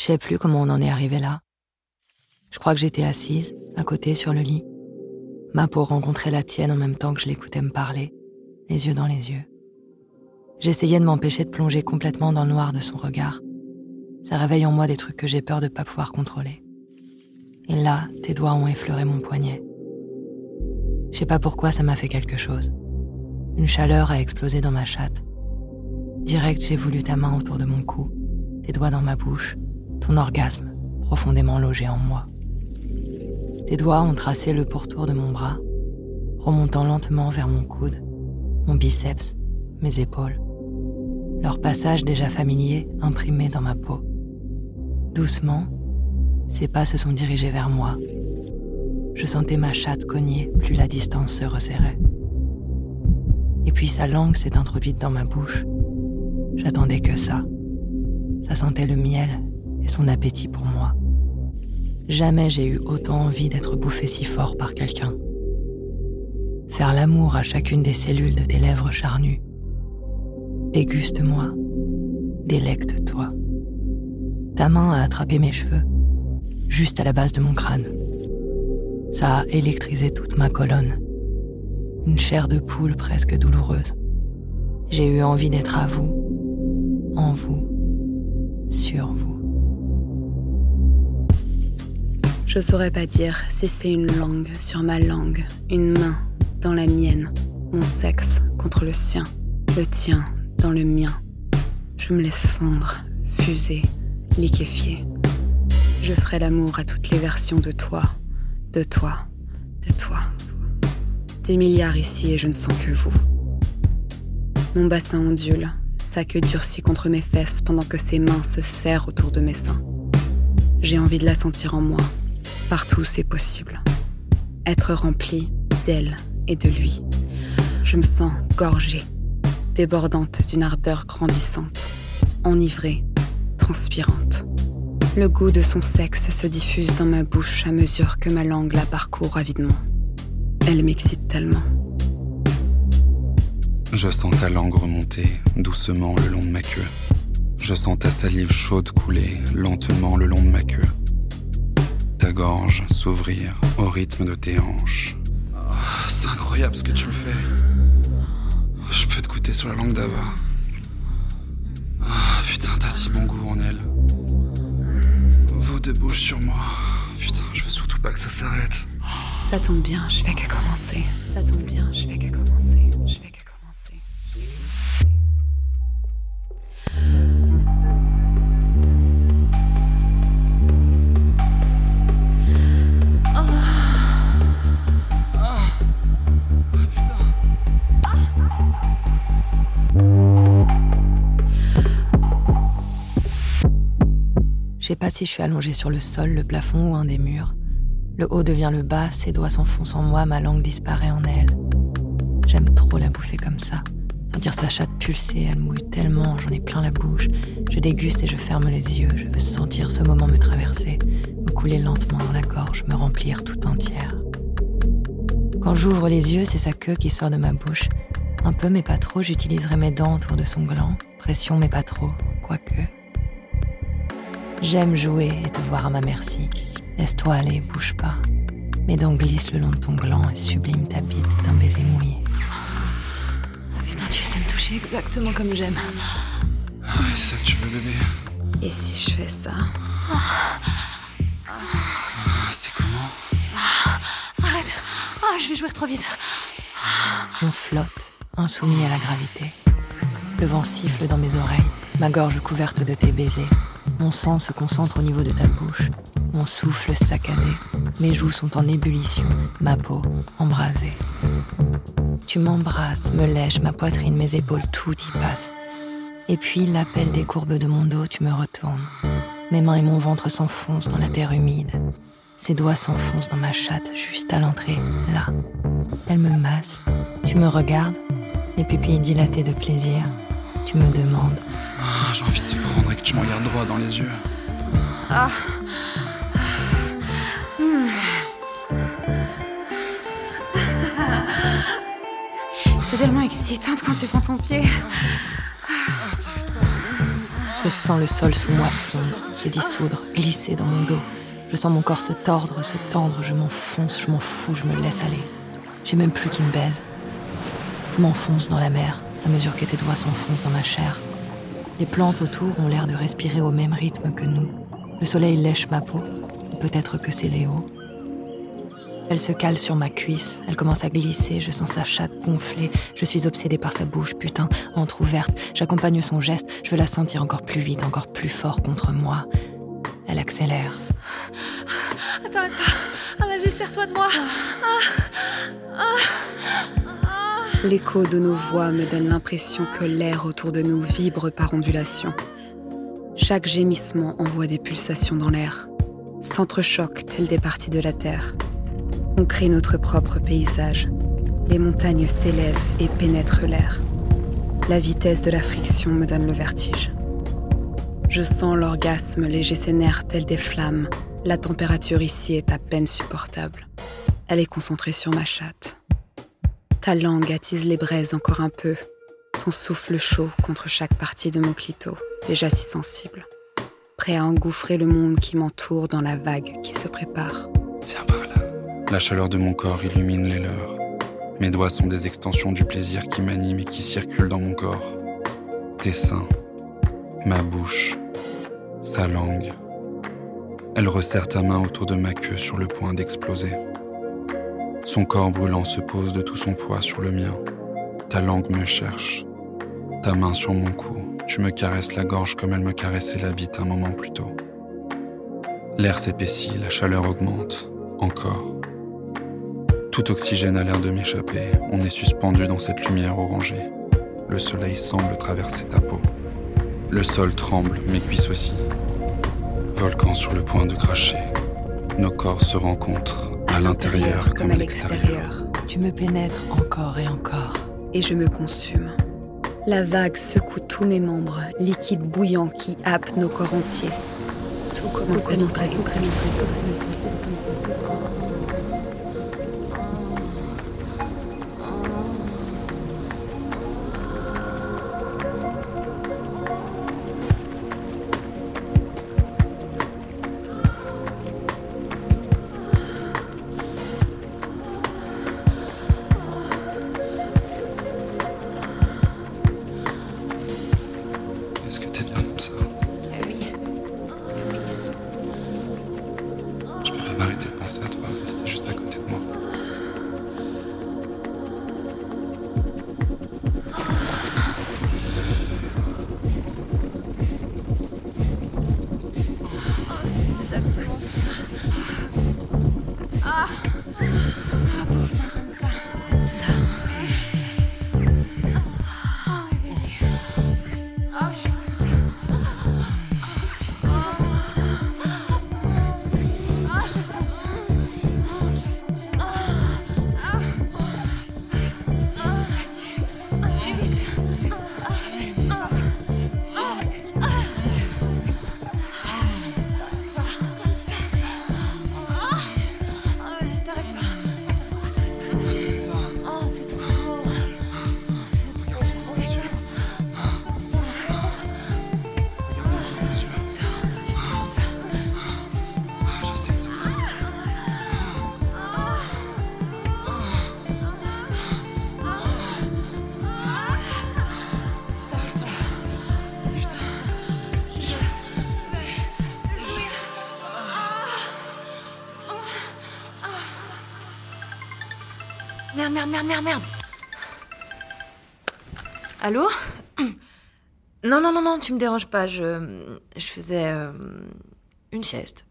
Je sais plus comment on en est arrivé là. Je crois que j'étais assise, à côté, sur le lit. Ma peau rencontrait la tienne en même temps que je l'écoutais me parler, les yeux dans les yeux. J'essayais de m'empêcher de plonger complètement dans le noir de son regard. Ça réveille en moi des trucs que j'ai peur de pas pouvoir contrôler. Et là, tes doigts ont effleuré mon poignet. Je sais pas pourquoi ça m'a fait quelque chose. Une chaleur a explosé dans ma chatte. Direct, j'ai voulu ta main autour de mon cou, tes doigts dans ma bouche, ton orgasme profondément logé en moi. Tes doigts ont tracé le pourtour de mon bras, remontant lentement vers mon coude, mon biceps, mes épaules. Leur passage déjà familier imprimé dans ma peau. Doucement, ses pas se sont dirigés vers moi. Je sentais ma chatte cogner plus la distance se resserrait. Et puis sa langue s'est introduite dans ma bouche. J'attendais que ça. Ça sentait le miel et son appétit pour moi. Jamais j'ai eu autant envie d'être bouffé si fort par quelqu'un. Faire l'amour à chacune des cellules de tes lèvres charnues. Déguste-moi, délecte-toi. Ta main a attrapé mes cheveux, juste à la base de mon crâne. Ça a électrisé toute ma colonne. Une chair de poule presque douloureuse. J'ai eu envie d'être à vous, Je saurais pas dire si c'est une langue sur ma langue, une main dans la mienne, mon sexe contre le sien, le tien dans le mien. Je me laisse fondre, fuser, liquéfier. Je ferai l'amour à toutes les versions de toi, de toi, de toi. Des milliards ici et je ne sens que vous. Mon bassin ondule, sa queue durcit contre mes fesses pendant que ses mains se serrent autour de mes seins. J'ai envie de la sentir en moi. Partout c'est possible. Être rempli d'elle et de lui. Je me sens gorgée, débordante d'une ardeur grandissante, enivrée, transpirante. Le goût de son sexe se diffuse dans ma bouche à mesure que ma langue la parcourt avidement. Elle m'excite tellement. Je sens ta langue remonter doucement le long de ma queue. Je sens ta salive chaude couler lentement le long de ma queue. Ta gorge s'ouvrir au rythme de tes hanches. Ah, c'est incroyable ce que tu me fais. Je peux te goûter sur la langue d'Ava. Ah, putain, t'as si bon goût en elle. Vos deux bouches sur moi. Putain, je veux surtout pas que ça s'arrête. Ça tombe bien, je fais que commencer. Ça tombe bien, je fais que commencer. Je fais que sais pas si je suis allongée sur le sol, le plafond ou un des murs. Le haut devient le bas, ses doigts s'enfoncent en moi, ma langue disparaît en elle. J'aime trop la bouffer comme ça. Sentir sa chatte pulser, elle mouille tellement, j'en ai plein la bouche. Je déguste et je ferme les yeux, je veux sentir ce moment me traverser, me couler lentement dans la gorge, me remplir tout entière. Quand j'ouvre les yeux, c'est sa queue qui sort de ma bouche. Un peu, mais pas trop, j'utiliserai mes dents autour de son gland. Pression, mais pas trop, quoique. J'aime jouer et te voir à ma merci. Laisse-toi aller, bouge pas. Mes dents glissent le long de ton gland et sublime ta bite d'un baiser mouillé. Ah, putain, tu sais me toucher exactement comme j'aime. Ah ouais, c'est ça que tu veux, bébé. Et si je fais ça? Ah, c'est comment? Arrête Ah, je vais jouer trop vite. On flotte, insoumis à la gravité. Le vent siffle dans mes oreilles, ma gorge couverte de tes baisers. Mon sang se concentre au niveau de ta bouche, mon souffle saccadé. Mes joues sont en ébullition, ma peau embrasée. Tu m'embrasses, me lèches, ma poitrine, mes épaules, tout y passe. Et puis l'appel des courbes de mon dos, tu me retournes. Mes mains et mon ventre s'enfoncent dans la terre humide. Ses doigts s'enfoncent dans ma chatte, juste à l'entrée, là. Elle me masse. Tu me regardes, les pupilles dilatées de plaisir. Tu me demandes. Ah, J'ai envie de te prendre et que tu me regardes droit dans les yeux. C'est tellement excitante quand tu prends ton pied. Je sens le sol sous moi fondre, se dissoudre, glisser dans mon dos. Je sens mon corps se tordre, se tendre, je m'enfonce, je m'en fous, je me laisse aller. J'ai même plus qui me baise. Je m'enfonce dans la mer, à mesure que tes doigts s'enfoncent dans ma chair. Les plantes autour ont l'air de respirer au même rythme que nous. Le soleil lèche ma peau, peut-être que c'est Léo. Elle se cale sur ma cuisse, elle commence à glisser, je sens sa chatte gonfler, je suis obsédée par sa bouche, putain, entr'ouverte, j'accompagne son geste, je veux la sentir encore plus vite, encore plus fort contre moi. Elle accélère. Attends, ah, vas-y, serre-toi de moi. Ah, ah, L'écho de nos voix me donne l'impression que l'air autour de nous vibre par ondulation. Chaque gémissement envoie des pulsations dans l'air, s'entrechoquent telles des parties de la Terre. On crée notre propre paysage. Les montagnes s'élèvent et pénètrent l'air. La vitesse de la friction me donne le vertige. Je sens l'orgasme léger ses nerfs des flammes. La température ici est à peine supportable. Elle est concentrée sur ma chatte. Ta langue attise les braises encore un peu. Ton souffle chaud contre chaque partie de mon clito, déjà si sensible. Prêt à engouffrer le monde qui m'entoure dans la vague qui se prépare. Viens par là. La chaleur de mon corps illumine les leurs. Mes doigts sont des extensions du plaisir qui m'anime et qui circule dans mon corps. Tes seins, ma bouche, sa langue. Elle resserre ta main autour de ma queue sur le point d'exploser. Son corps brûlant se pose de tout son poids sur le mien. Ta langue me cherche. Ta main sur mon cou, tu me caresses la gorge comme elle me caressait la bite un moment plus tôt. L'air s'épaissit, la chaleur augmente, encore. Tout oxygène a l'air de m'échapper. On est suspendu dans cette lumière orangée. Le soleil semble traverser ta peau. Le sol tremble, mes cuisses aussi. Volcan sur le point de cracher. Nos corps se rencontrent à, l'intérieur comme, à l'extérieur. Tu me pénètres encore et encore. Et je me consume. La vague secoue tous mes membres, liquide bouillant qui happe nos corps entiers. Tout commence à vibrer. Merde, merde, merde, merde, merde. Allô Non, non, non, non, tu me déranges pas. Je, je faisais euh, une sieste.